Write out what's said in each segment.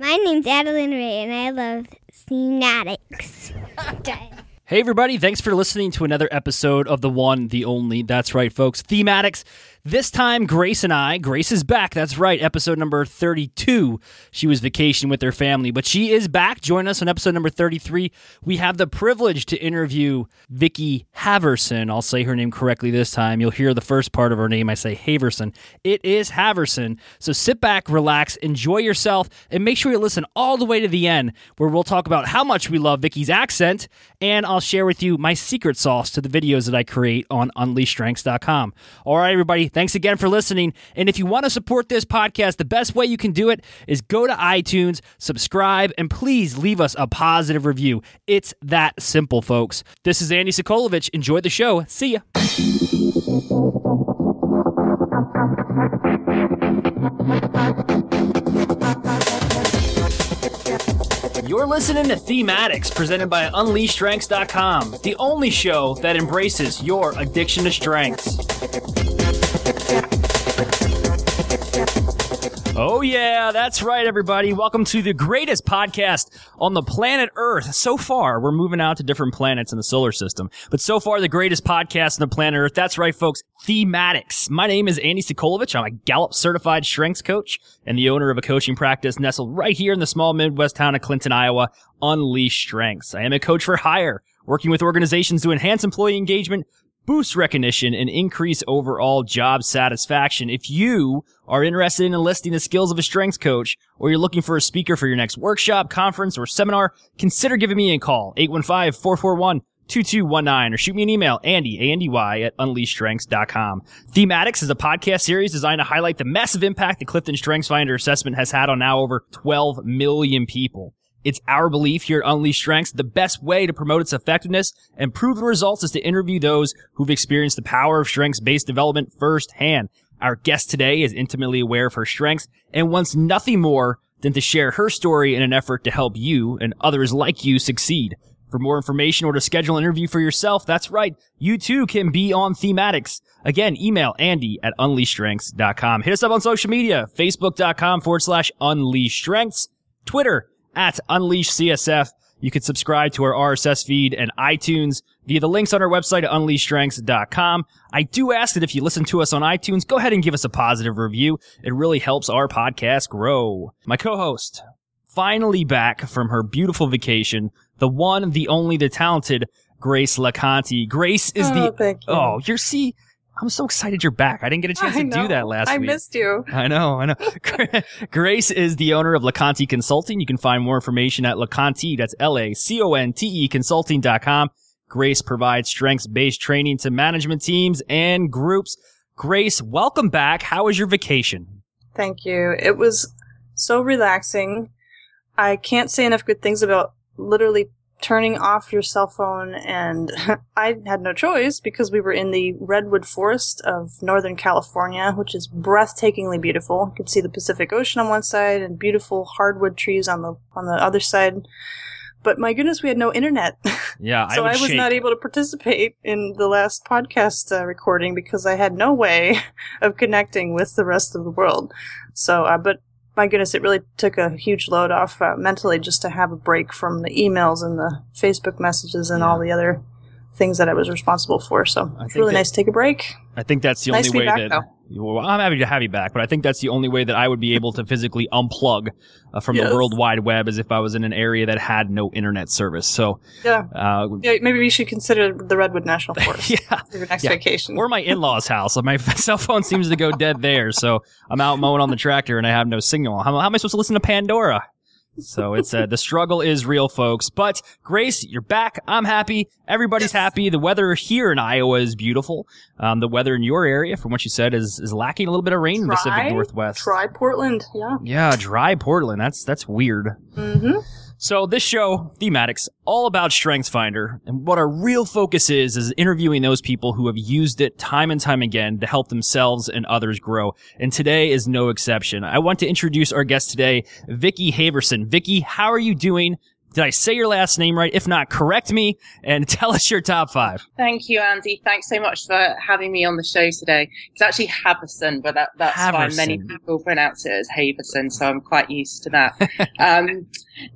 My name's Adeline Ray, and I love thematics. Hey, everybody, thanks for listening to another episode of the one, the only. That's right, folks. Thematics. This time, Grace and I, Grace is back. That's right, episode number 32. She was vacationing with her family, but she is back. Join us on episode number 33. We have the privilege to interview Vicki Haverson. I'll say her name correctly this time. You'll hear the first part of her name. I say Haverson. It is Haverson. So sit back, relax, enjoy yourself, and make sure you listen all the way to the end, where we'll talk about how much we love Vicki's accent, and I'll share with you my secret sauce to the videos that I create on unleashstrengths.com. All right, everybody. Thanks again for listening. And if you want to support this podcast, the best way you can do it is go to iTunes, subscribe, and please leave us a positive review. It's that simple, folks. This is Andy Sokolovich. Enjoy the show. See ya. You're listening to Thematics, presented by UnleashStrengths.com, the only show that embraces your addiction to strengths. Oh, yeah, that's right, everybody. Welcome to the greatest podcast on the planet Earth. So far, we're moving out to different planets in the solar system, but so far, the greatest podcast on the planet Earth. That's right, folks. Thematics. My name is Andy Sokolovich. I'm a Gallup certified strengths coach and the owner of a coaching practice nestled right here in the small Midwest town of Clinton, Iowa. Unleash Strengths. I am a coach for hire, working with organizations to enhance employee engagement, boost recognition and increase overall job satisfaction. If you are interested in enlisting the skills of a strengths coach or you're looking for a speaker for your next workshop, conference, or seminar, consider giving me a call, 815-441-2219 or shoot me an email, Andy, A-N-D-Y at unleashstrengths.com. Thematics is a podcast series designed to highlight the massive impact the Clifton Strengths Finder assessment has had on now over 12 million people. It's our belief here at Unleash Strengths the best way to promote its effectiveness and proven results is to interview those who've experienced the power of strengths-based development firsthand. Our guest today is intimately aware of her strengths and wants nothing more than to share her story in an effort to help you and others like you succeed. For more information or to schedule an interview for yourself, that's right, you too can be on Thematics. Again, email Andy at unleashstrengths.com. Hit us up on social media, facebook.com forward slash unleashstrengths, Twitter at Unleash CSF. You can subscribe to our RSS feed and iTunes via the links on our website at unleashstrengths.com. I do ask that if you listen to us on iTunes, go ahead and give us a positive review. It really helps our podcast grow. My co-host, finally back from her beautiful vacation, the one, the only, the talented Grace LaConte. Grace is Oh, the, thank you. oh, you're, see, I'm so excited you're back. I didn't get a chance I to do that last I week. I missed you. I know, I know. Grace is the owner of LaConte Consulting. You can find more information at LaConte, that's L-A-C-O-N-T-E consulting.com. Grace provides strengths-based training to management teams and groups. Grace, welcome back. How was your vacation? Thank you. It was so relaxing. I can't say enough good things about literally turning off your cell phone and I had no choice because we were in the redwood forest of Northern California, which is breathtakingly beautiful. You could see the Pacific Ocean on one side and beautiful hardwood trees on the on the other side. But my goodness, we had no internet. Yeah, so I I, was shake. not able to participate in the last podcast uh, recording because I had no way of connecting with the rest of the world. So, uh, but my goodness, it really took a huge load off uh, mentally just to have a break from the emails and the Facebook messages and Yeah. all the other things that I was responsible for. So I it's really that- nice to take a break. I think that's the Nice only way back, that. Well, I'm happy to have you back, but I think that's the only way that I would be able to physically unplug uh, from Yes. the World Wide Web as if I was in an area that had no internet service. So, Yeah. uh, yeah, maybe we should consider the Redwood National Forest yeah. for your next Yeah. vacation. or my in-laws' house. My cell phone seems to go dead there, so I'm out mowing on the tractor and I have no signal. How, how am I supposed to listen to Pandora? So it's uh, the struggle is real, folks. But Grace, you're back. I'm happy. Everybody's happy. The weather here in Iowa is beautiful. Um, the weather in your area, from what you said, is is lacking a little bit of rain in the Pacific Northwest. Try Portland. Yeah. Yeah, dry Portland. That's that's weird. Mm-hmm. So this show, Thematics, all about StrengthsFinder, and what our real focus is is interviewing those people who have used it time and time again to help themselves and others grow. And today is no exception. I want to introduce our guest today, Vicki Haverson. Vicki, how are you doing? Did I say your last name right? If not, correct me and tell us your top five. Thank you, Andy. Thanks so much for having me on the show today. It's actually Haverson, but that, that's Haverson. fine. Many people pronounce it as Haverson, so I'm quite used to that. um,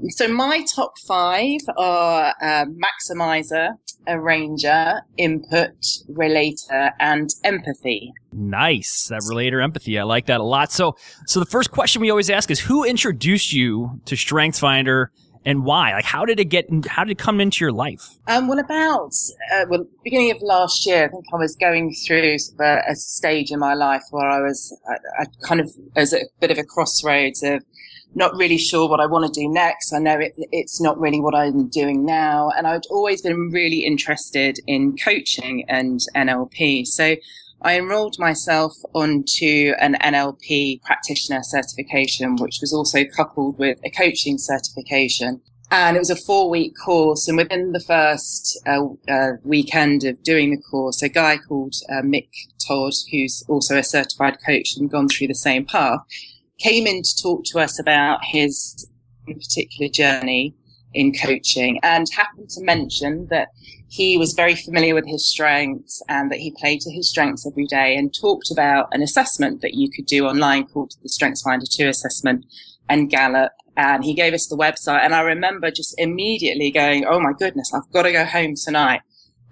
so my top five are uh, maximizer, arranger, input, relator, and empathy. Nice. That relator empathy. I like that a lot. So, so the first question we always ask is who introduced you to StrengthsFinder and why? Like, how did it get, how did it come into your life? Um, well, about, uh, well, beginning of last year, I think I was going through a, a stage in my life where I was, I, I kind of, as a bit of a crossroads of, not really sure what I want to do next. I know it, it's not really what I'm doing now. And I'd always been really interested in coaching and NLP. So I enrolled myself onto an NLP practitioner certification, which was also coupled with a coaching certification. And it was a four week course. And within the first uh, uh, weekend of doing the course, a guy called uh, Mick Todd, who's also a certified coach and gone through the same path, came in to talk to us about his particular journey in coaching and happened to mention that he was very familiar with his strengths and that he played to his strengths every day and talked about an assessment that you could do online called the StrengthsFinder 2 assessment and Gallup. And he gave us the website. And I remember just immediately going, Oh my goodness, I've got to go home tonight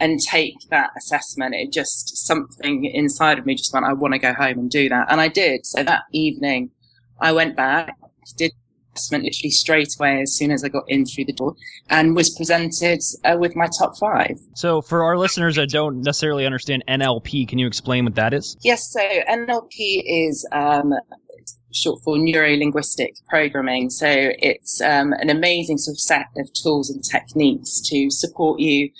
and take that assessment. It just something inside of me just went, I want to go home and do that. And I did. So that evening I went back, did assessment literally straight away as soon as I got in through the door and was presented uh, with my top five. So for our listeners that don't necessarily understand NLP, can you explain what that is? Yes. So NLP is, um, short for neuro linguistic programming. So it's um, an amazing sort of set of tools and techniques to support you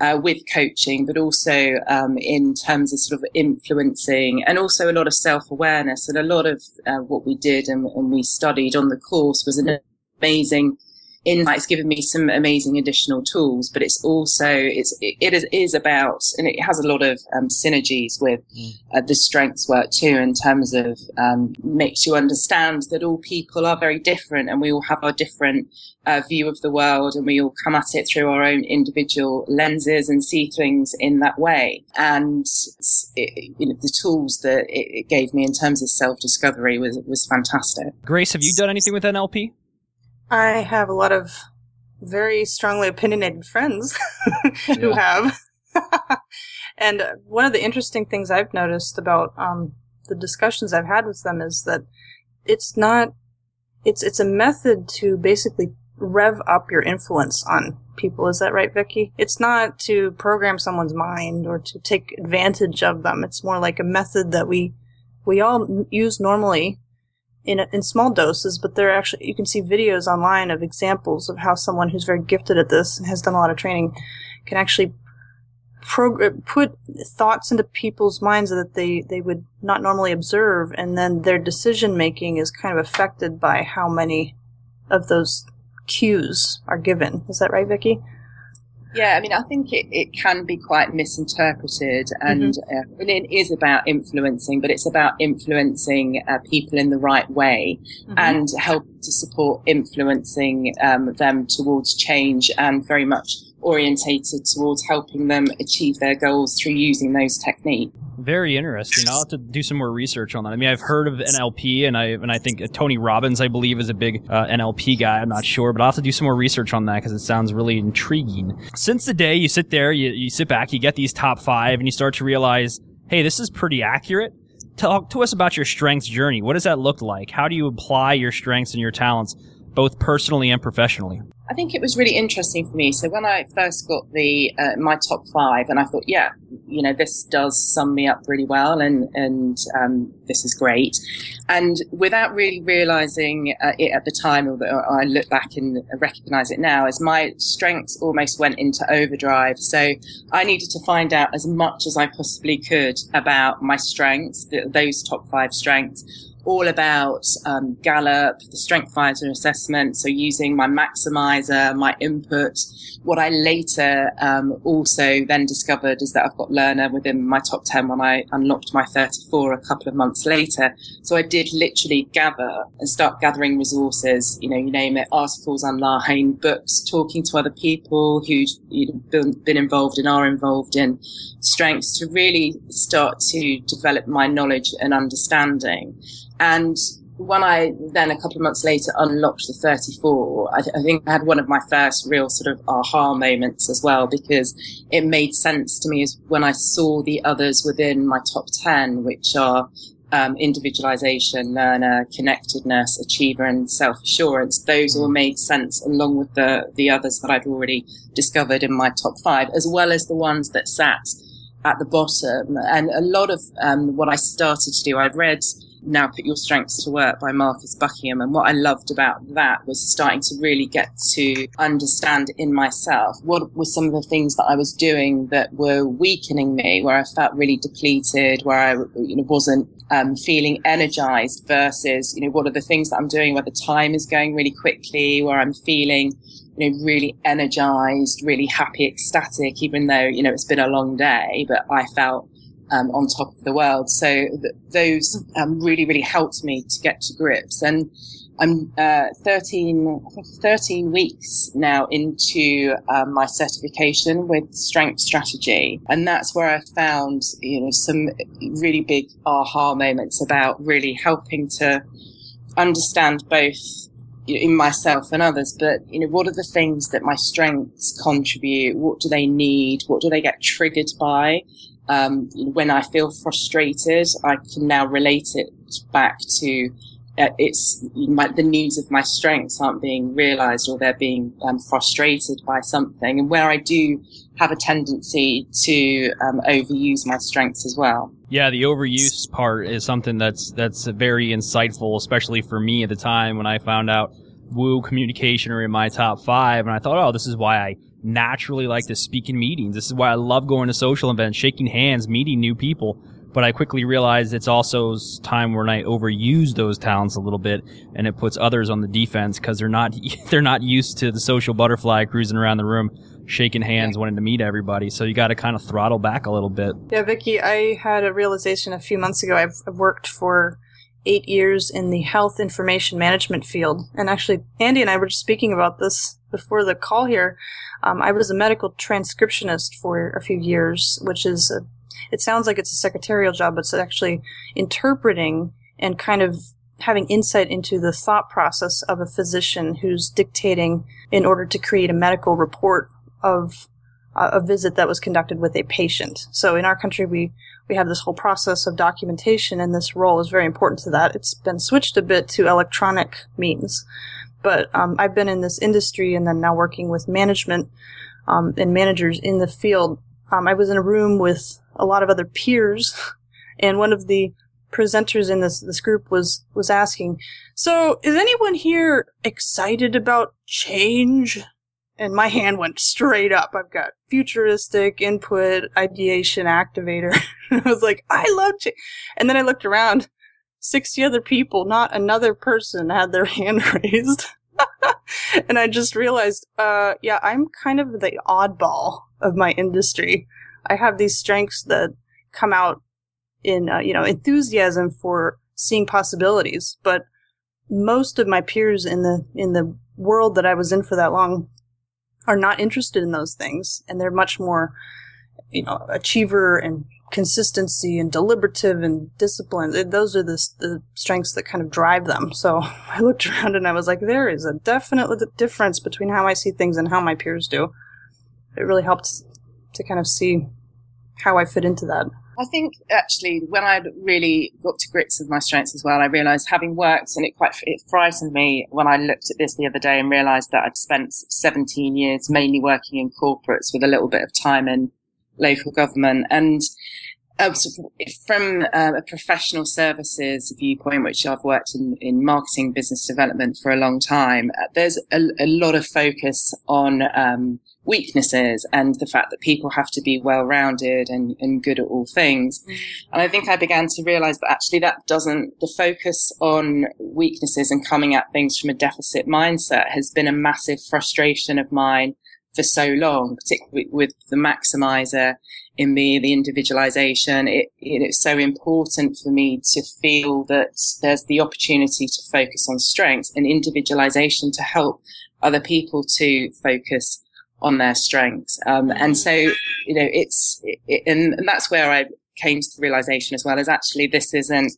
uh, with coaching, but also um, in terms of sort of influencing and also a lot of self awareness. And a lot of uh, what we did and, and, we studied on the course was an amazing insight. It's given me some amazing additional tools, but it's also it's it is, is about and it has a lot of um, synergies with uh, the strengths work too in terms of um, makes you understand that all people are very different and we all have our different uh, view of the world and we all come at it through our own individual lenses and see things in that way. And it, you know, the tools that it, it gave me in terms of self discovery was, was fantastic. Grace, have you done anything with NLP? I have a lot of very strongly opinionated friends who have. and one of the interesting things I've noticed about um, the discussions I've had with them is that it's not it's it's a method to basically rev up your influence on people. Is that right, Vicki? It's not to program someone's mind or to take advantage of them. It's more like a method that we we all use normally in in small doses, but there actually you can see videos online of examples of how someone who's very gifted at this and has done a lot of training can actually prog- put thoughts into people's minds that they they would not normally observe, and then their decision making is kind of affected by how many of those cues are given. Is that right, Vicki? Yeah, I mean, I think it, it can be quite misinterpreted and, mm-hmm. uh, and it is about influencing, but it's about influencing uh, people in the right way mm-hmm. and help to support influencing um, them towards change and very much orientated towards helping them achieve their goals through using those techniques. Very interesting. I'll have to do some more research on that. I mean, I've heard of NLP, and I and I think Tony Robbins, I believe, is a big uh, NLP guy. I'm not sure, but I'll have to do some more research on that because it sounds really intriguing. Since the day you sit there, you, you sit back, you get these top five, and you start to realize, hey, this is pretty accurate. Talk to us about your strengths journey. What does that look like? How do you apply your strengths and your talents, both personally and professionally? I think it was really interesting for me. So when I first got the uh, my top five, and I thought, yeah, you know, this does sum me up really well, and and um, this is great. And without really realizing uh, it at the time, or I look back and recognize it now, as my strengths almost went into overdrive. So I needed to find out as much as I possibly could about my strengths, those top five strengths all about um, Gallup, the Strength Finder assessment. So using my maximizer, my input. What I later um, also then discovered is that I've got Learner within my top 10 when I unlocked my 34 a couple of months later. So I did literally gather and start gathering resources, you know, you name it, articles online, books, talking to other people who'd you know, been, involved and are involved in strengths to really start to develop my knowledge and understanding. And when I then a couple of months later unlocked the 34, I, th- I, think I had one of my first real sort of aha moments as well because it made sense to me as when I saw the others within my top 10, which are um, individualization, learner, connectedness, achiever, and self assurance. Those all made sense along with the the others that I'd already discovered in my top five, as well as the ones that sat at the bottom. And a lot of um, what I started to do, I've read now Put Your Strengths to Work by Marcus Buckingham. And what I loved about that was starting to really get to understand in myself what were some of the things that I was doing that were weakening me, where I felt really depleted, where I you know, wasn't um, feeling energized versus, you know, what are the things that I'm doing where the time is going really quickly, where I'm feeling, you know, really energized, really happy, ecstatic, even though, you know, it's been a long day, but I felt um, on top of the world. So th- those um, really, really helped me to get to grips. And I'm uh, 13, I think 13 weeks now into um, my certification with Strengths Strategy, and that's where I found you know some really big aha moments about really helping to understand both in myself and others, but you know, what are the things that my strengths contribute? What do they need? What do they get triggered by? Um, when I feel frustrated, I can now relate it back to uh, it's my, the needs of my strengths aren't being realized or they're being um, frustrated by something. And where I do have a tendency to um, overuse my strengths as well. Yeah, the overuse part is something that's that's very insightful, especially for me at the time when I found out Woo communication are in my top five, and I thought, oh, this is why I naturally like to speak in meetings. This is why I love going to social events, shaking hands, meeting new people. But I quickly realized it's also time when I overuse those talents a little bit, and it puts others on the defense because they're not they're not used to the social butterfly cruising around the room, shaking hands, wanting to meet everybody. So you got to kind of throttle back a little bit. Yeah, Vicki, I had a realization a few months ago. I've, I've worked for eight years in the health information management field, and actually, Andy and I were just speaking about this before the call here. Um, I was a medical transcriptionist for a few years, which is a, it sounds like it's a secretarial job, but it's actually interpreting and kind of having insight into the thought process of a physician who's dictating in order to create a medical report of uh, a visit that was conducted with a patient. So in our country, we we have this whole process of documentation, and this role is very important to that. It's been switched a bit to electronic means, but um, I've been in this industry and then now working with management um, and managers in the field. Um, I was in a room with a lot of other peers, and one of the presenters in this this group was was asking, "So, is anyone here excited about change?" And my hand went straight up. I've got futuristic input, ideation, activator. I was like, "I love change," and then I looked around 60 other people, not another person had their hand raised. and I just realized, uh, yeah, I'm kind of the oddball of my industry. I have these strengths that come out in, uh, you know, enthusiasm for seeing possibilities, but most of my peers in the, in the world that I was in for that long are not interested in those things. And they're much more, you know, achiever and consistency and deliberative and discipline. Those are the, the strengths that kind of drive them. So I looked around and I was like, there is a definite difference between how I see things and how my peers do. It really helped to kind of see how I fit into that. I think actually when I really got to grips with my strengths as well, I realized having worked and it quite, it frightened me when I looked at this the other day and realized that I'd spent 17 years mainly working in corporates with a little bit of time in local government. And Uh, from uh, a professional services viewpoint, which I've worked in, in marketing business development for a long time, uh, there's a, a, lot of focus on um, weaknesses and the fact that people have to be well rounded and, and good at all things. Mm. And I think I began to realize that actually that doesn't, the focus on weaknesses and coming at things from a deficit mindset has been a massive frustration of mine for so long, particularly with the maximizer in me, the individualization. It, it's so important for me to feel that there's the opportunity to focus on strengths and individualization to help other people to focus on their strengths. Um, and so, you know, it's, it, and, and that's where I came to the realization as well is actually this isn't,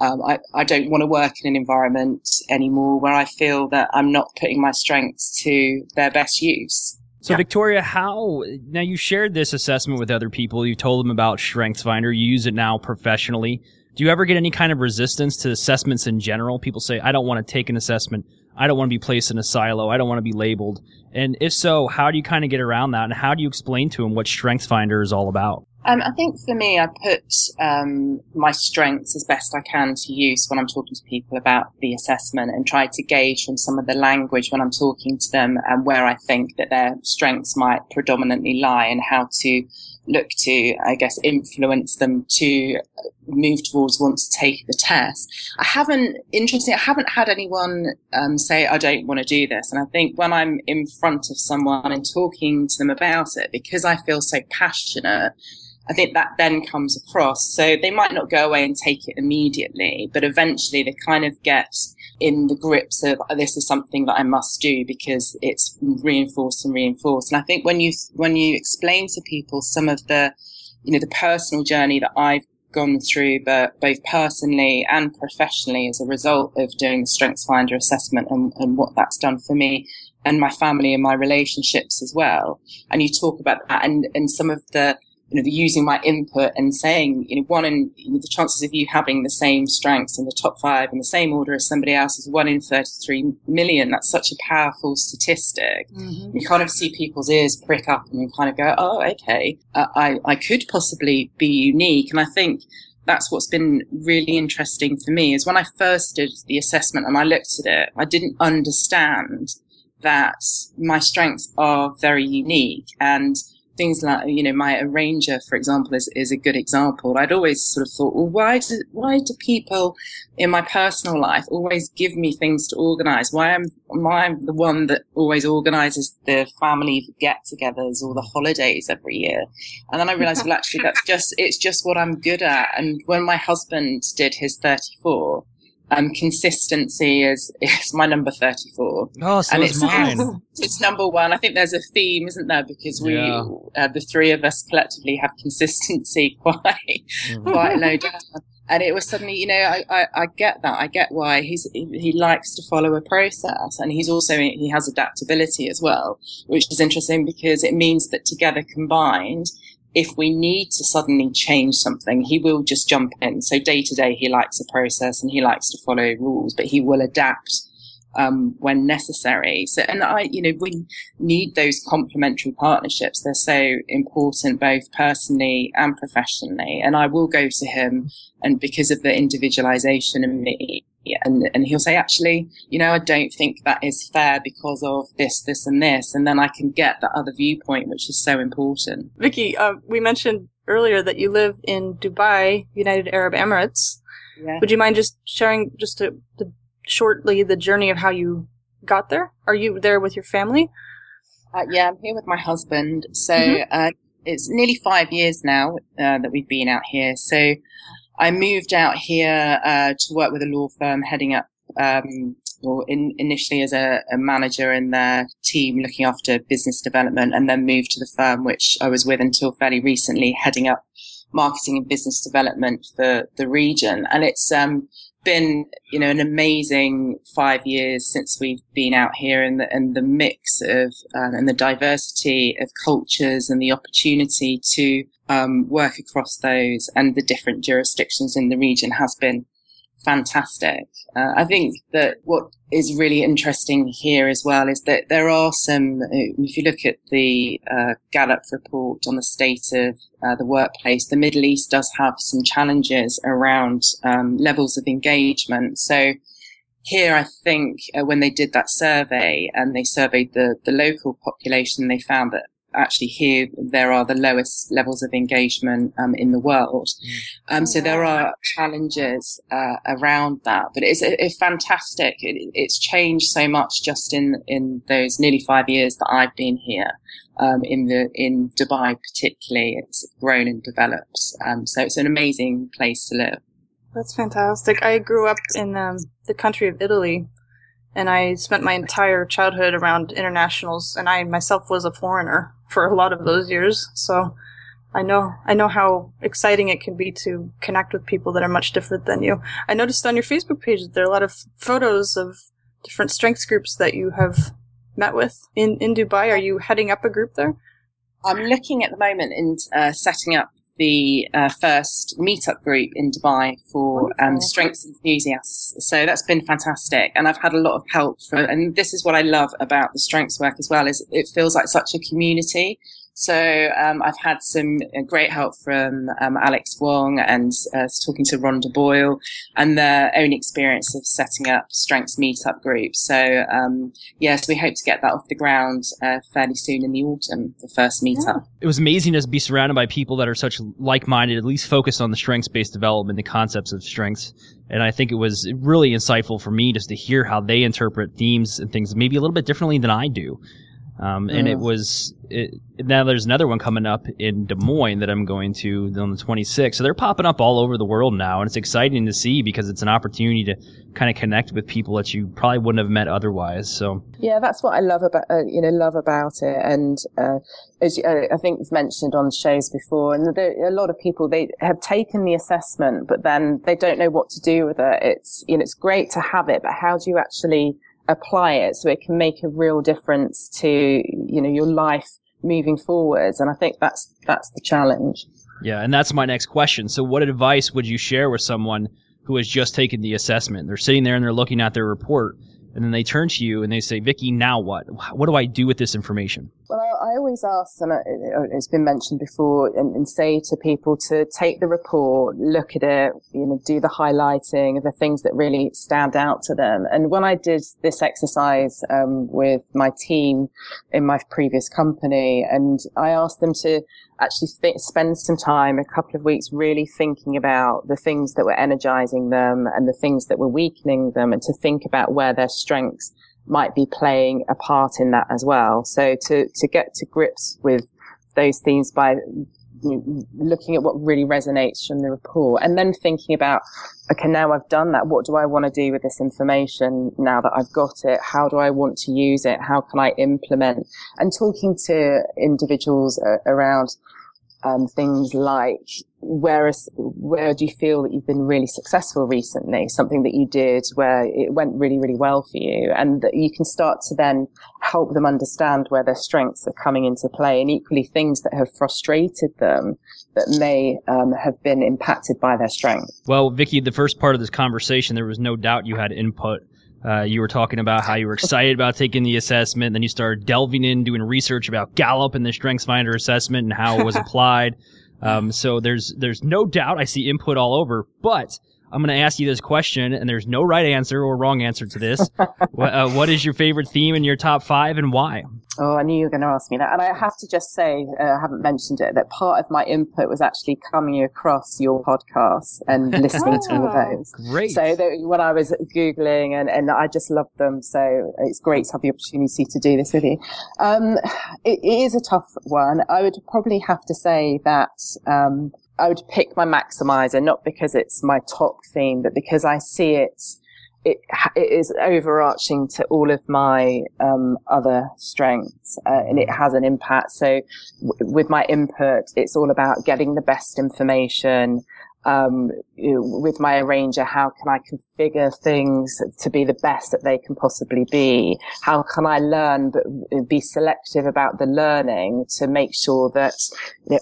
um, I, I don't want to work in an environment anymore where I feel that I'm not putting my strengths to their best use. So, yeah. Victoria, how now you shared this assessment with other people? You told them about StrengthsFinder. You use it now professionally. Do you ever get any kind of resistance to assessments in general? People say, I don't want to take an assessment. I don't want to be placed in a silo. I don't want to be labeled. And if so, how do you kind of get around that? And how do you explain to them what StrengthsFinder is all about? Um, I think for me, I put um, my strengths as best I can to use when I'm talking to people about the assessment and try to gauge from some of the language when I'm talking to them and where I think that their strengths might predominantly lie and how to look to, I guess, influence them to move towards want to take the test. I haven't, interesting, I haven't had anyone um, say, I don't want to do this. And I think when I'm in front of someone and talking to them about it, because I feel so passionate, I think that then comes across. So they might not go away and take it immediately, but eventually they kind of get in the grips of oh, this is something that I must do because it's reinforced and reinforced. And I think when you when you explain to people some of the you know the personal journey that I've gone through, but both personally and professionally as a result of doing the Strengths Finder assessment and, and what that's done for me and my family and my relationships as well. And you talk about that and, and some of the you know, the using my input and saying, you know, one in you know, the chances of you having the same strengths in the top five in the same order as somebody else is one in 33 million. That's such a powerful statistic. Mm-hmm. You kind of see people's ears prick up and you kind of go, oh, okay, uh, I, I could possibly be unique. And I think that's what's been really interesting for me is when I first did the assessment and I looked at it, I didn't understand that my strengths are very unique and things like, you know, my arranger, for example, is, is a good example. I'd always sort of thought, well, why do, why do people in my personal life always give me things to organize? Why am, am I the one that always organizes the family get togethers or the holidays every year? And then I realized, well, actually, that's just, it's just what I'm good at. And when my husband did his 34, um, consistency is, is my number 34. Oh, so and it's mine. It's number one. I think there's a theme, isn't there? Because we, yeah. uh, the three of us collectively have consistency quite, mm-hmm. quite low down. And it was suddenly, you know, I, I, I, get that. I get why he's, he likes to follow a process and he's also, he has adaptability as well, which is interesting because it means that together combined, if we need to suddenly change something, he will just jump in. So day to day, he likes a process and he likes to follow rules, but he will adapt um, when necessary. So, and I, you know, we need those complementary partnerships. They're so important, both personally and professionally. And I will go to him, and because of the individualization in me, and, and he'll say, actually, you know, I don't think that is fair because of this, this and this. And then I can get that other viewpoint, which is so important. Vicki, uh, we mentioned earlier that you live in Dubai, United Arab Emirates. Yeah. Would you mind just sharing just a, the, shortly the journey of how you got there? Are you there with your family? Uh, yeah, I'm here with my husband. So mm-hmm. uh, it's nearly five years now uh, that we've been out here. So I moved out here uh, to work with a law firm heading up, um, or in, initially as a, a, manager in their team looking after business development, and then moved to the firm which I was with until fairly recently, heading up marketing and business development for the region. And it's um, been, you know, an amazing five years since we've been out here, and the, and the mix of um, and the diversity of cultures and the opportunity to um, work across those and the different jurisdictions in the region has been fantastic. Uh, I think that what is really interesting here as well is that there are some, uh, if you look at the uh, Gallup report on the state of uh, the workplace, the Middle East does have some challenges around um, levels of engagement. So here, I think uh, when they did that survey and they surveyed the, the local population, they found that actually here there are the lowest levels of engagement um, in the world. Mm. Um, so there are challenges uh, around that, but it's, it's fantastic. It, it's changed so much just in in those nearly five years that I've been here. Um, in the in Dubai particularly, it's grown and developed. Um, so it's an amazing place to live. That's fantastic. I grew up in um, the country of Italy, and I spent my entire childhood around internationals, and I myself was a foreigner for a lot of those years. So I know I know how exciting it can be to connect with people that are much different than you. I noticed on your Facebook page that there are a lot of photos of different strengths groups that you have met with in in Dubai. Are you heading up a group there? I'm looking at the moment in uh, setting up the uh, first meetup group in Dubai for um, strengths enthusiasts. So that's been fantastic, and I've had a lot of help from. And this is what I love about the strengths work as well is it feels like such a community. So um, I've had some uh, great help from um, Alex Wong and uh, talking to Rhonda Boyle and their own experience of setting up strengths meetup groups. So um, yes, we hope to get that off the ground uh, fairly soon in the autumn, the first meetup. It was amazing to be surrounded by people that are such like-minded, at least focused on the strengths-based development, the concepts of strengths. And I think it was really insightful for me just to hear how they interpret themes and things maybe a little bit differently than I do. Um, and it was it, now there's another one coming up in Des Moines that I'm going to on the 26th. So they're popping up all over the world now, and it's exciting to see because it's an opportunity to kind of connect with people that you probably wouldn't have met otherwise. So yeah, that's what I love about uh, you know love about it, and uh, as you, uh, I think it's mentioned on shows before, and there, a lot of people they have taken the assessment, but then they don't know what to do with it. It's you know it's great to have it, but how do you actually apply it so it can make a real difference to, you know, your life moving forwards. And I think that's, that's the challenge. Yeah. And that's my next question. So what advice would you share with someone who has just taken the assessment? They're sitting there and they're looking at their report and then they turn to you and they say, Vicki, now what? What do I do with this information? Well, I always ask, and it's been mentioned before, and, and, say to people to take the report, look at it, you know, do the highlighting of the things that really stand out to them. And when I did this exercise um, with my team in my previous company, and I asked them to actually th- spend some time, a couple of weeks, really thinking about the things that were energizing them and the things that were weakening them, and to think about where their strengths might be playing a part in that as well. So to to get to grips with those themes by looking at what really resonates from the report and then thinking about okay now i've done that what do i want to do with this information now that i've got it? How do i want to use it? How can i implement? And talking to individuals around um, things like where is, where do you feel that you've been really successful recently? Something that you did where it went really, really well for you and that you can start to then help them understand where their strengths are coming into play and equally things that have frustrated them that may um, have been impacted by their strength. Well, Vicki, the first part of this conversation, there was no doubt you had input uh, you were talking about how you were excited about taking the assessment. Then you started delving in, doing research about Gallup and the StrengthsFinder assessment and how it was applied. Um, so there's there's no doubt I see input all over, but I'm going to ask you this question, and there's no right answer or wrong answer to this. what, uh, what is your favorite theme in your top five, and why? Oh, I knew you were going to ask me that. And I have to just say, uh, I haven't mentioned it, that part of my input was actually coming across your podcast and listening to all of oh, those. Great. So that when I was Googling and, and I just loved them. So it's great to have the opportunity to do this with you. Um, it, it is a tough one. I would probably have to say that, um, I would pick my maximizer, not because it's my top theme, but because I see it, it, it is overarching to all of my um, other strengths uh, and it has an impact. So w- with my input, it's all about getting the best information, um, with my arranger, how can I configure things to be the best that they can possibly be? How can I learn, but be selective about the learning to make sure that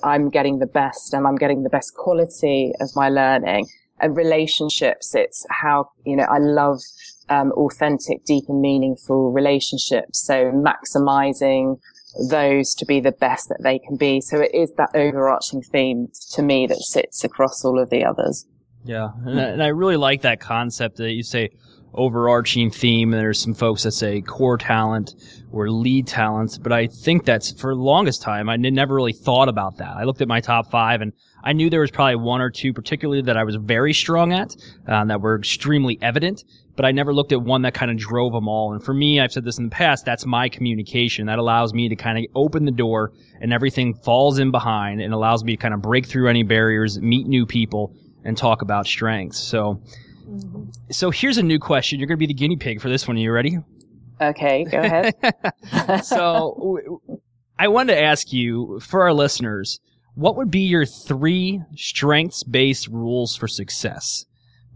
I'm getting the best and I'm getting the best quality of my learning? and relationships, it's how, you know, I love, um, authentic, deep and meaningful relationships. So maximizing those to be the best that they can be. So it is that overarching theme to me that sits across all of the others. Yeah. And I, really like that concept that you say overarching theme. And there's some folks that say core talent or lead talents, but I think that's for the longest time. I never really thought about that. I looked at my top five and I knew there was probably one or two particularly that I was very strong at, um, that were extremely evident, but I never looked at one that kind of drove them all. And for me, I've said this in the past, that's my communication. That allows me to kind of open the door and everything falls in behind and allows me to kind of break through any barriers, meet new people and talk about strengths. So. So here's a new question. You're going to be the guinea pig for this one. Are you ready? Okay, go ahead. so I wanted to ask you for our listeners, what would be your three strengths based rules for success?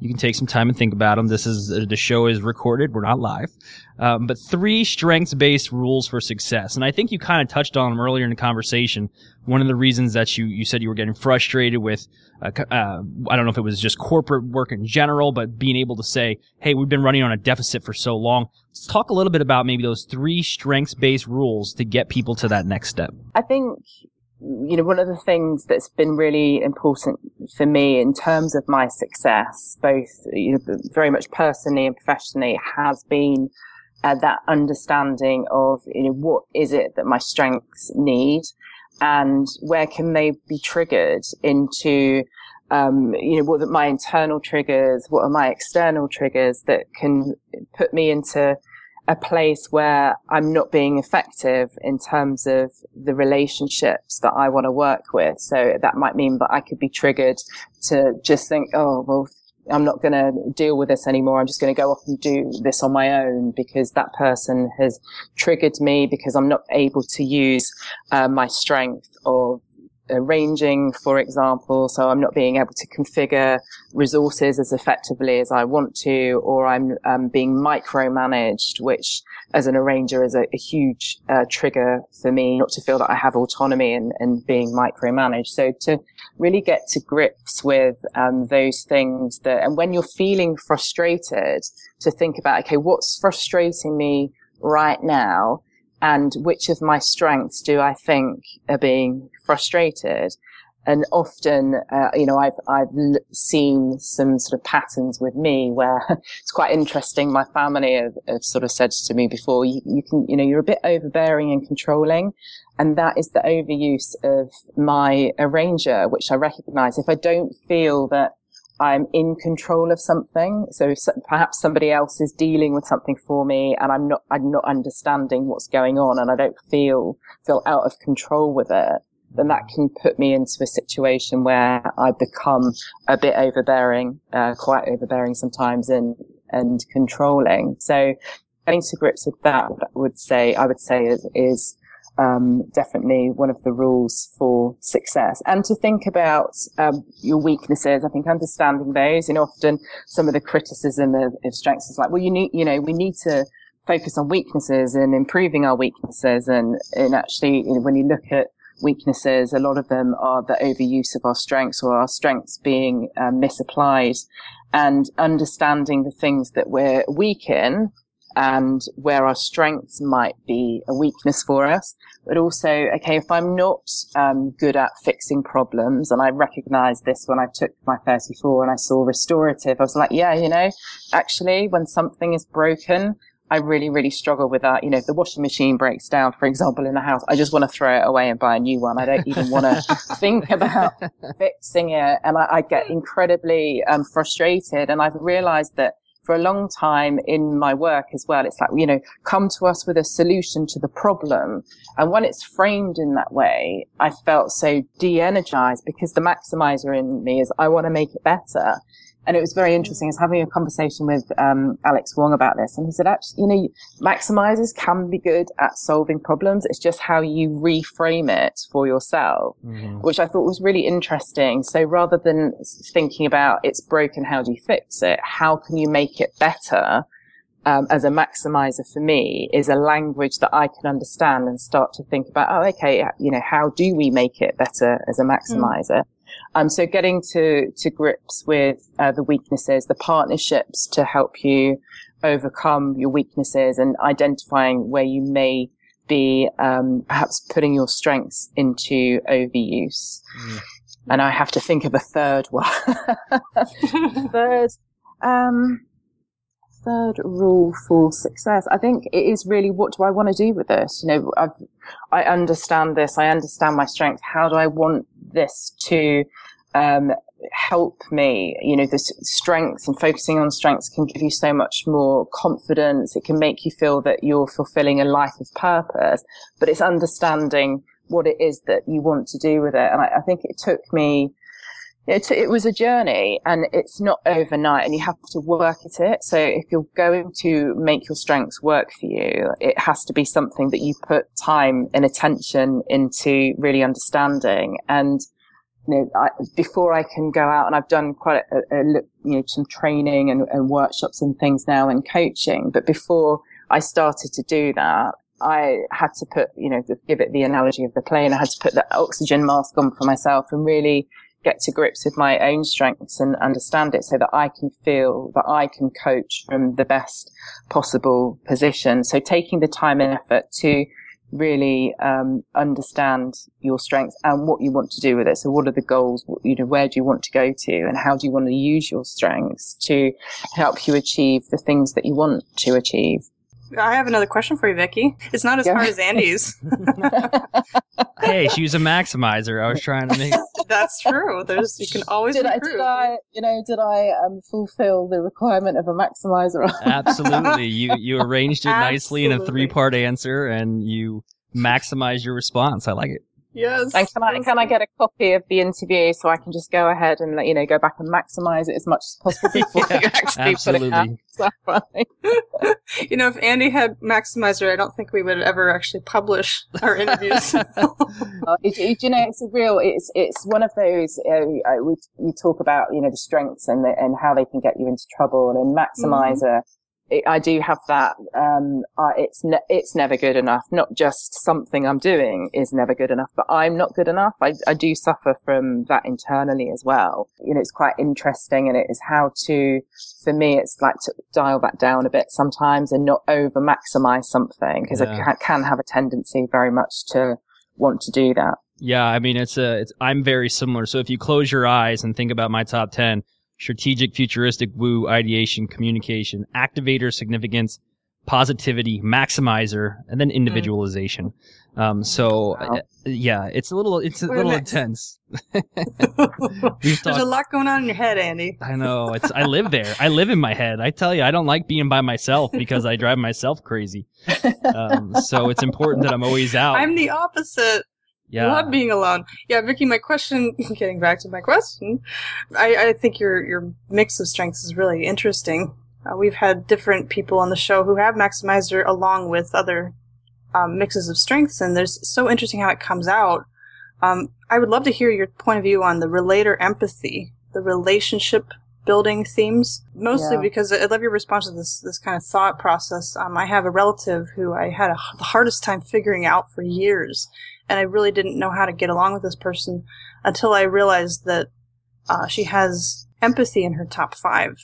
You can take some time and think about them. This is uh, the show is recorded. We're not live, um, but three strengths based rules for success. And I think you kind of touched on them earlier in the conversation. One of the reasons that you you said you were getting frustrated with, uh, uh, I don't know if it was just corporate work in general, but being able to say, "Hey, we've been running on a deficit for so long." Let's talk a little bit about maybe those three strengths based rules to get people to that next step. I think you know, one of the things that's been really important for me in terms of my success, both, you know, very much personally and professionally has been uh, that understanding of, you know, what is it that my strengths need and where can they be triggered into, um, you know, what are my internal triggers? What are my external triggers that can put me into a place where I'm not being effective in terms of the relationships that I want to work with. So that might mean that I could be triggered to just think, oh, well, I'm not going to deal with this anymore. I'm just going to go off and do this on my own because that person has triggered me because I'm not able to use uh, my strength of arranging, for example. So I'm not being able to configure resources as effectively as I want to, or I'm um, being micromanaged, which as an arranger is a, a huge uh, trigger for me, not to feel that I have autonomy and, and being micromanaged. So to really get to grips with um, those things that, and when you're feeling frustrated, to think about, okay, what's frustrating me right now? And which of my strengths do I think are being frustrated? And often, uh, you know, I've, I've seen some sort of patterns with me where it's quite interesting. My family have, have sort of said to me before, you, you, can, you know, you're a bit overbearing and controlling. And that is the overuse of my arranger, which I recognize. If I don't feel that I'm in control of something. So perhaps somebody else is dealing with something for me and I'm not, I'm not understanding what's going on and I don't feel, feel out of control with it. Then that can put me into a situation where I become a bit overbearing, uh, quite overbearing sometimes and, and controlling. So getting to grips with that, I would say, I would say is, is um, definitely one of the rules for success. And to think about um, your weaknesses, I think understanding those, and often some of the criticism of, of strengths is like, well, you need, you know, we need to focus on weaknesses and improving our weaknesses. And, and actually, you know, when you look at weaknesses, a lot of them are the overuse of our strengths or our strengths being um, misapplied and understanding the things that we're weak in and where our strengths might be a weakness for us. But also, okay, if I'm not um, good at fixing problems, and I recognized this when I took my 34 and I saw restorative, I was like, yeah, you know, actually, when something is broken, I really, really struggle with that. You know, if the washing machine breaks down, for example, in the house, I just want to throw it away and buy a new one. I don't even want to think about fixing it. And I, I get incredibly um, frustrated. And I've realized that for a long time in my work as well. It's like, you know, come to us with a solution to the problem. And when it's framed in that way, I felt so de-energized because the maximizer in me is I want to make it better. And it was very interesting. I was having a conversation with um, Alex Wong about this, and he said, actually, you know, maximizers can be good at solving problems. It's just how you reframe it for yourself, mm-hmm. which I thought was really interesting. So rather than thinking about it's broken, how do you fix it? How can you make it better? Um, as a maximizer for me is a language that I can understand and start to think about, oh, okay, you know, how do we make it better as a maximizer? Mm. Um, so getting to, to grips with uh, the weaknesses, the partnerships to help you overcome your weaknesses and identifying where you may be um, perhaps putting your strengths into overuse. Mm. And I have to think of a third one. third, um, third rule for success. I think it is really what do I want to do with this? You know, I've, I understand this. I understand my strengths. How do I want this to um, help me. You know, this strengths and focusing on strengths can give you so much more confidence. It can make you feel that you're fulfilling a life of purpose, but it's understanding what it is that you want to do with it. And I, I think it took me, it, it was a journey and it's not overnight and you have to work at it. So if you're going to make your strengths work for you, it has to be something that you put time and attention into really understanding. And you know, I, before I can go out and I've done quite a, a you know, some training and, and workshops and things now and coaching. But before I started to do that, I had to put, you know, give it the analogy of the plane. I had to put the oxygen mask on for myself and really get to grips with my own strengths and understand it so that I can feel that I can coach from the best possible position. So taking the time and effort to really um, understand your strengths and what you want to do with it. So, what are the goals? You know, where do you want to go to, and how do you want to use your strengths to help you achieve the things that you want to achieve? I have another question for you, Vicki. It's not as yeah. hard as Andy's. hey, she was a maximizer. I was trying to make. That's true. There's you can always did improve. I, did I, you know, did I um, fulfill the requirement of a maximizer? Absolutely. You you arranged it nicely in a three part answer, and you maximize your response. I like it. Yes. And can I can I get a copy of the interview so I can just go ahead and you know go back and maximize it as much as possible before yeah, you actually absolutely. put it out? you know, if Andy had maximizer, I don't think we would ever actually publish our interviews. uh, it, you know, it's a real. It's it's one of those. Uh, we we talk about you know the strengths and the, and how they can get you into trouble, and then maximizer. Mm-hmm I do have that. Um, uh, it's ne- it's never good enough. Not just something I'm doing is never good enough, but I'm not good enough. I, I do suffer from that internally as well. You know, it's quite interesting, and it is how to. For me, it's like to dial that down a bit sometimes and not over maximize something because yeah. I can, can have a tendency very much to want to do that. Yeah, I mean, it's a. It's, I'm very similar. So if you close your eyes and think about my top ten strategic, futuristic, woo, ideation, communication, activator, significance, positivity, maximizer, and then individualization. Mm. Um, so wow. uh, yeah, it's a little, it's a little intense. There's a lot going on in your head, Andy. I know. It's, I live there. I live in my head. I tell you, I don't like being by myself because I drive myself crazy. Um, so it's important that I'm always out. I'm the opposite. Yeah. Love being alone. Yeah, Vicki, my question, getting back to my question, I, I think your, your mix of strengths is really interesting. Uh, we've had different people on the show who have Maximizer along with other um, mixes of strengths, and there's so interesting how it comes out. Um, I would love to hear your point of view on the relator empathy, the relationship building themes, mostly yeah. because I love your response to this, this kind of thought process. Um, I have a relative who I had a, the hardest time figuring out for years and I really didn't know how to get along with this person until I realized that uh, she has empathy in her top five.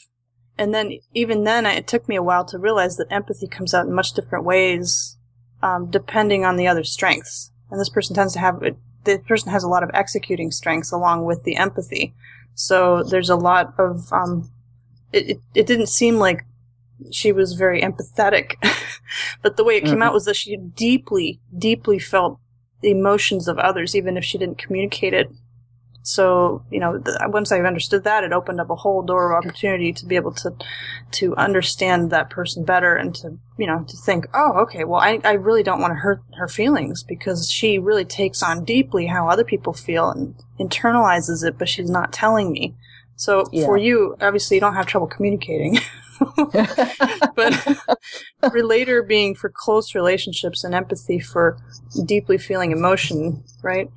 And then, even then, it took me a while to realize that empathy comes out in much different ways, um, depending on the other strengths. And this person tends to have, the person has a lot of executing strengths along with the empathy. So there's a lot of, um, it, it, it didn't seem like she was very empathetic, but the way it came mm-hmm. out was that she deeply, deeply felt the emotions of others, even if she didn't communicate it. So, you know, once I understood that, it opened up a whole door of opportunity to be able to, to understand that person better and to, you know, to think, oh, okay, well, I, I really don't want to hurt her feelings because she really takes on deeply how other people feel and internalizes it, but she's not telling me. So yeah. for you, obviously you don't have trouble communicating. but relator being for close relationships and empathy for deeply feeling emotion, right?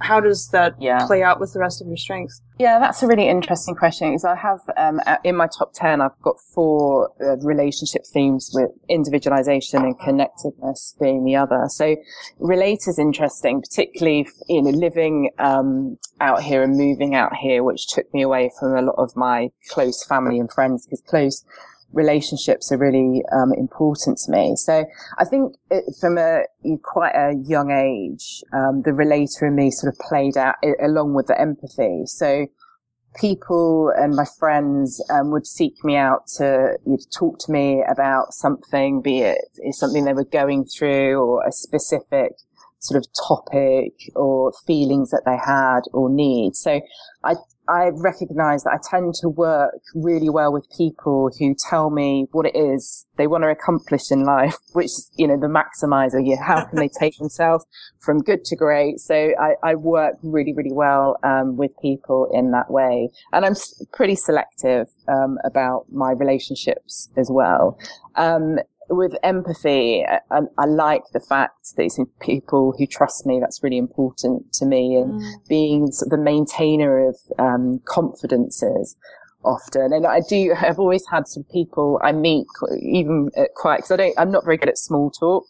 How does that Yeah. play out with the rest of your strengths? Yeah, that's a really interesting question because I have um, in my top 10, I've got four uh, relationship themes with individualization and connectedness being the other. So relate is interesting, particularly, you know, living um, out here and moving out here, which took me away from a lot of my close family and friends because close relationships are really um, important to me. So I think it, from a quite a young age, um, the relator in me sort of played out along with the empathy. So people and my friends um, would seek me out to talk to me about something, be it something they were going through or a specific sort of topic or feelings that they had or need. So I I recognize that I tend to work really well with people who tell me what it is they want to accomplish in life, which you know, the maximizer. Yeah. How can they take themselves from good to great? So I, I work really, really well, um, with people in that way. And I'm pretty selective, um, about my relationships as well. Um, with empathy, I, I like the fact that it's people who trust me. That's really important to me. And being sort of the maintainer of um, confidences often. And I do, I've always had some people I meet even at quite, because I don't, I'm not very good at small talk.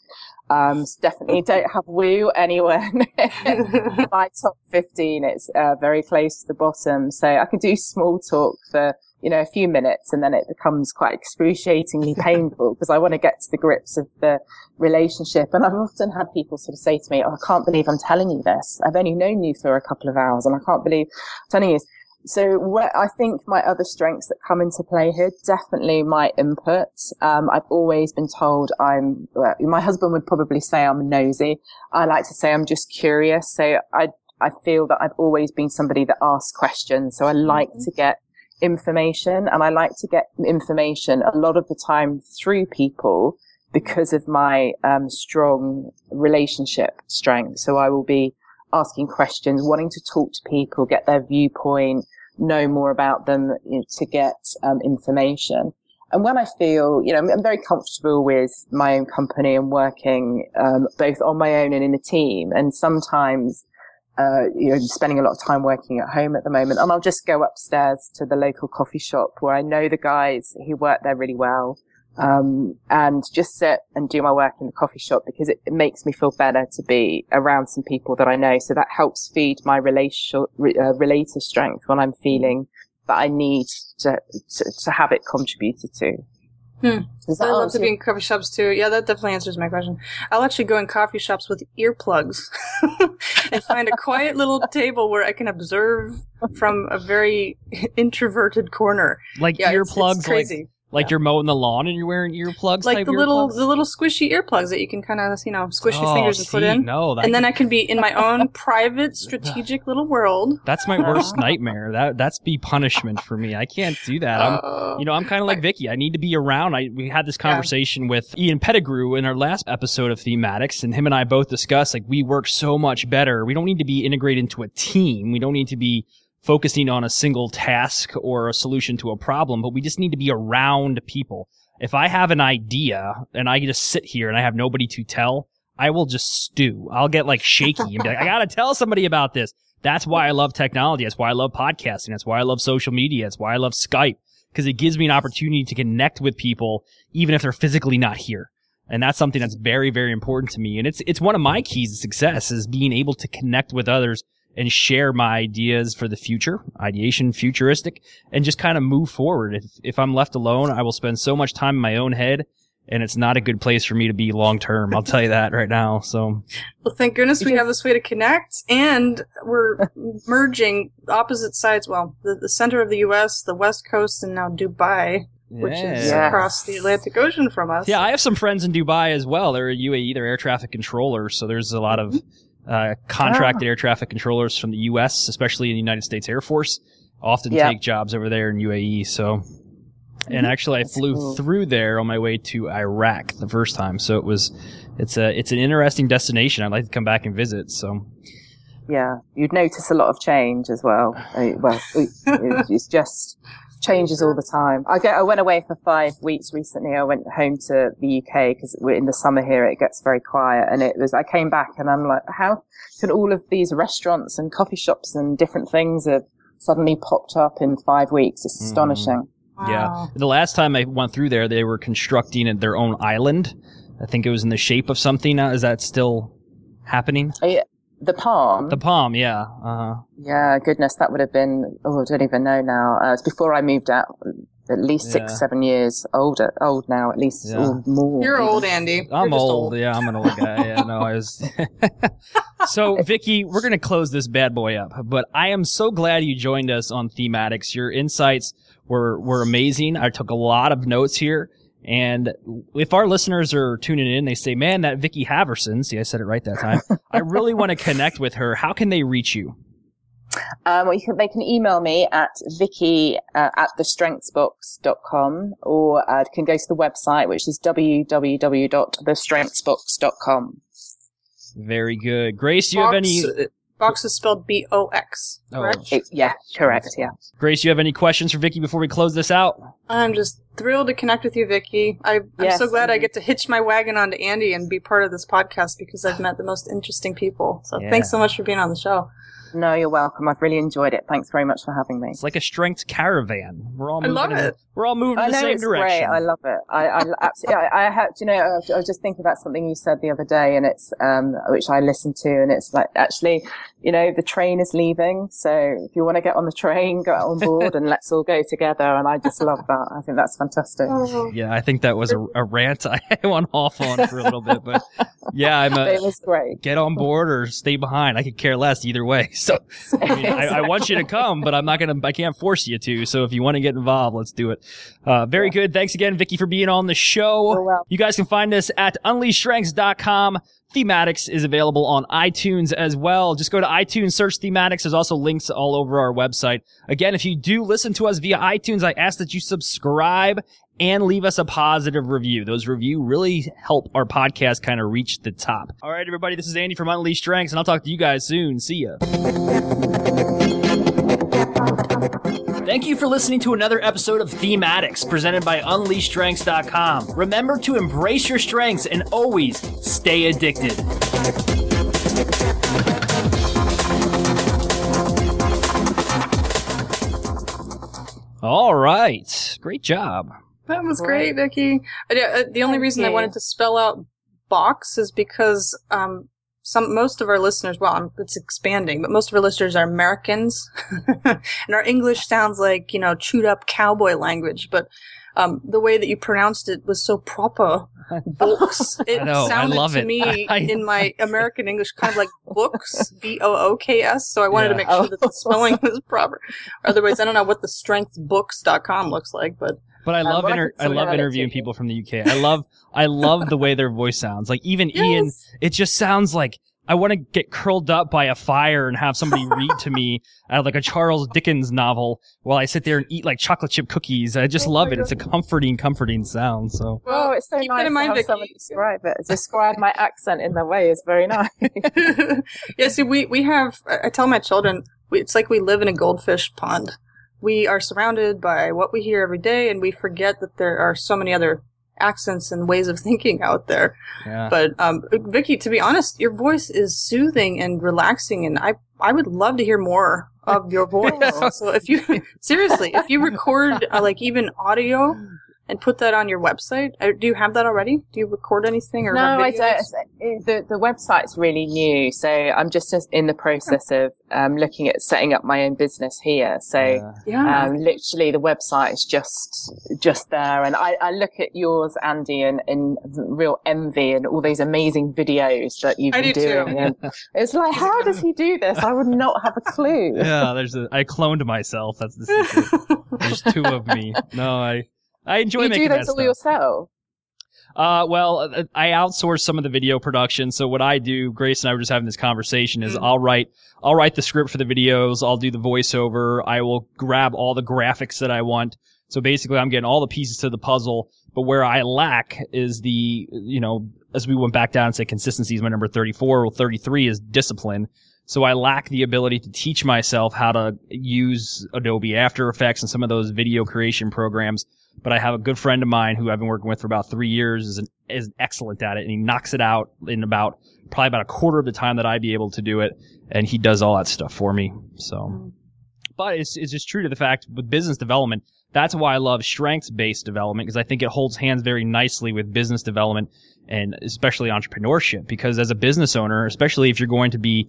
Um, definitely don't have woo anywhere. My top 15, it's uh, very close to the bottom. So I can do small talk for, you know, a few minutes and then it becomes quite excruciatingly painful because I want to get to the grips of the relationship. And I've often had people sort of say to me, Oh, I can't believe I'm telling you this. I've only known you for a couple of hours and I can't believe I'm telling you this. So what I think my other strengths that come into play here, definitely my input. Um, I've always been told I'm, well, my husband would probably say I'm nosy. I like to say I'm just curious. So I, I feel that I've always been somebody that asks questions. So I like to get information and I like to get information a lot of the time through people because of my um, strong relationship strength. So I will be asking questions, wanting to talk to people, get their viewpoint, know more about them you know, to get um, information. And when I feel, you know, I'm, very comfortable with my own company and working um, both on my own and in a team. And sometimes, uh, you know, spending a lot of time working at home at the moment, and I'll just go upstairs to the local coffee shop where I know the guys who work there really well um, and just sit and do my work in the coffee shop because it, it makes me feel better to be around some people that I know. So that helps feed my relation, re, uh, relator strength when I'm feeling that I need to, to, to have it contributed to. Hmm. Does that I love answer to be in coffee shops too. Yeah, that definitely answers my question. I'll actually go in coffee shops with earplugs and find a quiet little table where I can observe from a very introverted corner. Like Yeah, earplugs, it's like crazy. like you're mowing the lawn and you're wearing earplugs. like type the little earplugs? the little squishy earplugs that you can kind of you know squish your Oh, fingers and put in. No, that, and then I can be in my own private, strategic little world. that's my worst nightmare. That that's be punishment for me. I can't do that. I'm Uh, You know, I'm kind of like Vicki. I need to be around. I we had this conversation with Ian Pettigrew in our last episode of Thematics, and him and I both discussed like we work so much better. We don't need to be integrated into a team. We don't need to be focusing on a single task or a solution to a problem, but we just need to be around people. If I have an idea and I just sit here and I have nobody to tell, I will just stew. I'll get like shaky and be like, I gotta tell somebody about this. That's why I love technology. That's why I love podcasting. That's why I love social media. That's why I love Skype because it gives me an opportunity to connect with people even if they're physically not here. And that's something that's very, very important to me. And it's, it's one of my keys to success is being able to connect with others and share my ideas for the future, ideation, futuristic, and just kind of move forward. If, if I'm left alone, I will spend so much time in my own head and it's not a good place for me to be long term. I'll tell you that right now. So well, thank goodness we have this way to connect, and we're merging opposite sides. Well, the, the center of the U.S., the West Coast, and now Dubai, which is Yeah. across the Atlantic Ocean from us. Yeah, I have some friends in Dubai as well. They're UAE, they're air traffic controllers. So there's a lot of mm-hmm. Uh, contracted air traffic controllers from the U.S., especially in the United States Air Force, often take jobs over there in UAE. So, and actually, I flew cool. through there on my way to Iraq the first time. So it was, it's a, it's an interesting destination. I'd like to come back and visit. So Yeah, you'd notice a lot of change as well. Uh, well, it- it's just changes all the time. I get, I went away for five weeks recently. I went home to the UK because we're in the summer here. It gets very quiet and it was, I came back and I'm like, how can all of these restaurants and coffee shops and different things have suddenly popped up in five weeks? It's mm-hmm. astonishing. Yeah. Wow. The last time I went through there, they were constructing their own island. I think it was in the shape of something. Is that still happening? Yeah. The Palm. The palm, yeah. Uh-huh. yeah, goodness, that would have been, oh, I don't even know now. Uh, it's before I moved out, at least six, Yeah. seven years older, old now, at least Yeah. or more. You're old, Andy. I'm You're just old. Yeah, I'm an old guy. Yeah, no, I was. so, Vicki, we're going to close this bad boy up, but I am so glad you joined us on Thematics. Your insights were, were amazing. I took a lot of notes here. And if our listeners are tuning in, they say, man, that Vicki Haverson, see, I said it right that time. I really want to connect with her. How can they reach you? Um, well, you can, they can email me at vicky uh, at thestrengthsbox.com or uh, can go to the website, which is www.thestrengthsbox.com. Very good. Grace, do you have any, Box- Box is spelled B O X. Oh. Correct. It- yeah, correct. Yeah. Grace, you have any questions for Vicki before we close this out? I'm just thrilled to connect with you, Vicki. I, I'm Yes, so glad I indeed. get to hitch my wagon onto Andy and be part of this podcast because I've met the most interesting people. So Yeah. thanks so much for being on the show. No, you're welcome. I've really enjoyed it. Thanks very much for having me. It's like a strength caravan. We're all I moving love in. We're all moving in I the know same it's direction. great. I love it. I, I absolutely. I, I had, you know, I was, just thinking about something you said the other day, and it's um, which I listened to, and it's like actually, you know, the train is leaving, so if you want to get on the train, go on board, and let's all go together. And I just love that. I think that's fantastic. Yeah, I think that was a, a rant I went off on for a little bit, but yeah, I'm a it was great. get on board or stay behind. I could care less either way. So I, mean, I, I want you to come, but I'm not gonna. I can't force you to. So if you want to get involved, let's do it. Uh, very good. Thanks again, Vicki, for being on the show. You guys can find us at unleashstrengths.com. Thematics is available on iTunes as well. Just go to iTunes, search Thematics. There's also links all over our website. Again, if you do listen to us via iTunes, I ask that you subscribe and leave us a positive review. Those review really help our podcast kind of reach the top. All right, everybody, this is Andy from Unleashed Strengths, and I'll talk to you guys soon. See ya. Thank you for listening to another episode of Thematics presented by UnleashStrengths.com. Remember to embrace your strengths and always stay addicted. All right. Great job. That was great, Vicki. Uh, uh, the only Thank reason I wanted to spell out box is because um, some most of our listeners, well, it's expanding, but most of our listeners are Americans, and our English sounds like you know chewed up cowboy language. But um, the way that you pronounced it was so proper. Books. It know, sounded to it. me I- in my American English kind of like books, B O O K S. So I wanted to make sure that the spelling was proper. Otherwise, I don't know what the strengthbooks.com looks like, but But I love well, I inter- can I love interviewing people from the UK. I love I love the way their voice sounds. Like even Ian, it just sounds like I want to get curled up by a fire and have somebody read to me out of like a Charles Dickens novel while I sit there and eat like chocolate chip cookies. I just Oh love my it. It's a comforting, comforting sound. So Oh, it's so keep that nice in mind, to have Vicki. someone describe it. Describe my accent in the way is very nice. yeah, see, we, we have, I I tell my children, we, it's like we live in a goldfish pond. We are surrounded by what we hear every day, and we forget that there are so many other accents and ways of thinking out there. yeah. But, um, Vicki, to be honest, your voice is soothing and relaxing, and I, I would love to hear more of your voice. so if you, seriously, if you record, uh, like, even audio and put that on your website, uh, do you have that already? Do you record anything or No, have I don't. The the website's really new, so I'm just just in the process of um, looking at setting up my own business here. So Yeah. Yeah. um, literally, the website is just just there, and I, I look at yours, Andy, and in real envy, and all these amazing videos that you've I been do too. doing. And it's like, how does he do this? I would not have a clue. yeah, there's a I cloned myself. That's the secret. There's two of me. No, I I enjoy you making do that all stuff. yourself. Uh, well, uh, I outsource some of the video production. So what I do, Grace and I were just having this conversation, is Mm. I'll write, I'll write the script for the videos. I'll do the voiceover. I will grab all the graphics that I want. So basically, I'm getting all the pieces to the puzzle. But where I lack is the, you know, as we went back down and say consistency is my number 34. Well, 33 is discipline. So I lack the ability to teach myself how to use Adobe After Effects and some of those video creation programs. But I have a good friend of mine who I've been working with for about three years is an, is excellent at it and he knocks it out in about probably about a quarter of the time that I'd be able to do it. And he does all that stuff for me. So, but it's, it's just true to the fact with business development. That's why I love strengths based development because I think it holds hands very nicely with business development and especially entrepreneurship because as a business owner, especially if you're going to be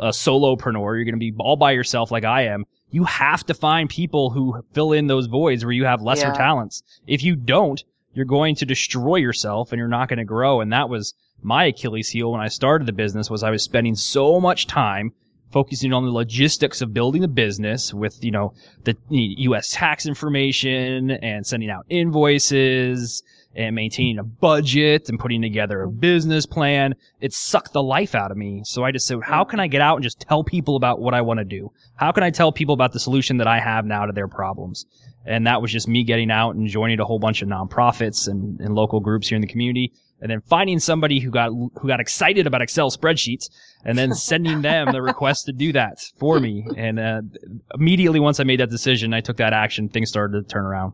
a solopreneur, you're going to be all by yourself like I am. You have to find people who fill in those voids where you have lesser Yeah. talents. If you don't, you're going to destroy yourself and you're not going to grow. And that was my Achilles heel when I started the business was I was spending so much time focusing on the logistics of building the business with, you know, the U.S. tax information and sending out invoices and maintaining a budget and putting together a business plan. It sucked the life out of me. So I just said, how can I get out and just tell people about what I want to do? How can I tell people about the solution that I have now to their problems? And that was just me getting out and joining a whole bunch of nonprofits and, and local groups here in the community. And then finding somebody who got, who got excited about Excel spreadsheets and then sending them the request to do that for me. And, uh, immediately once I made that decision, I took that action, things started to turn around.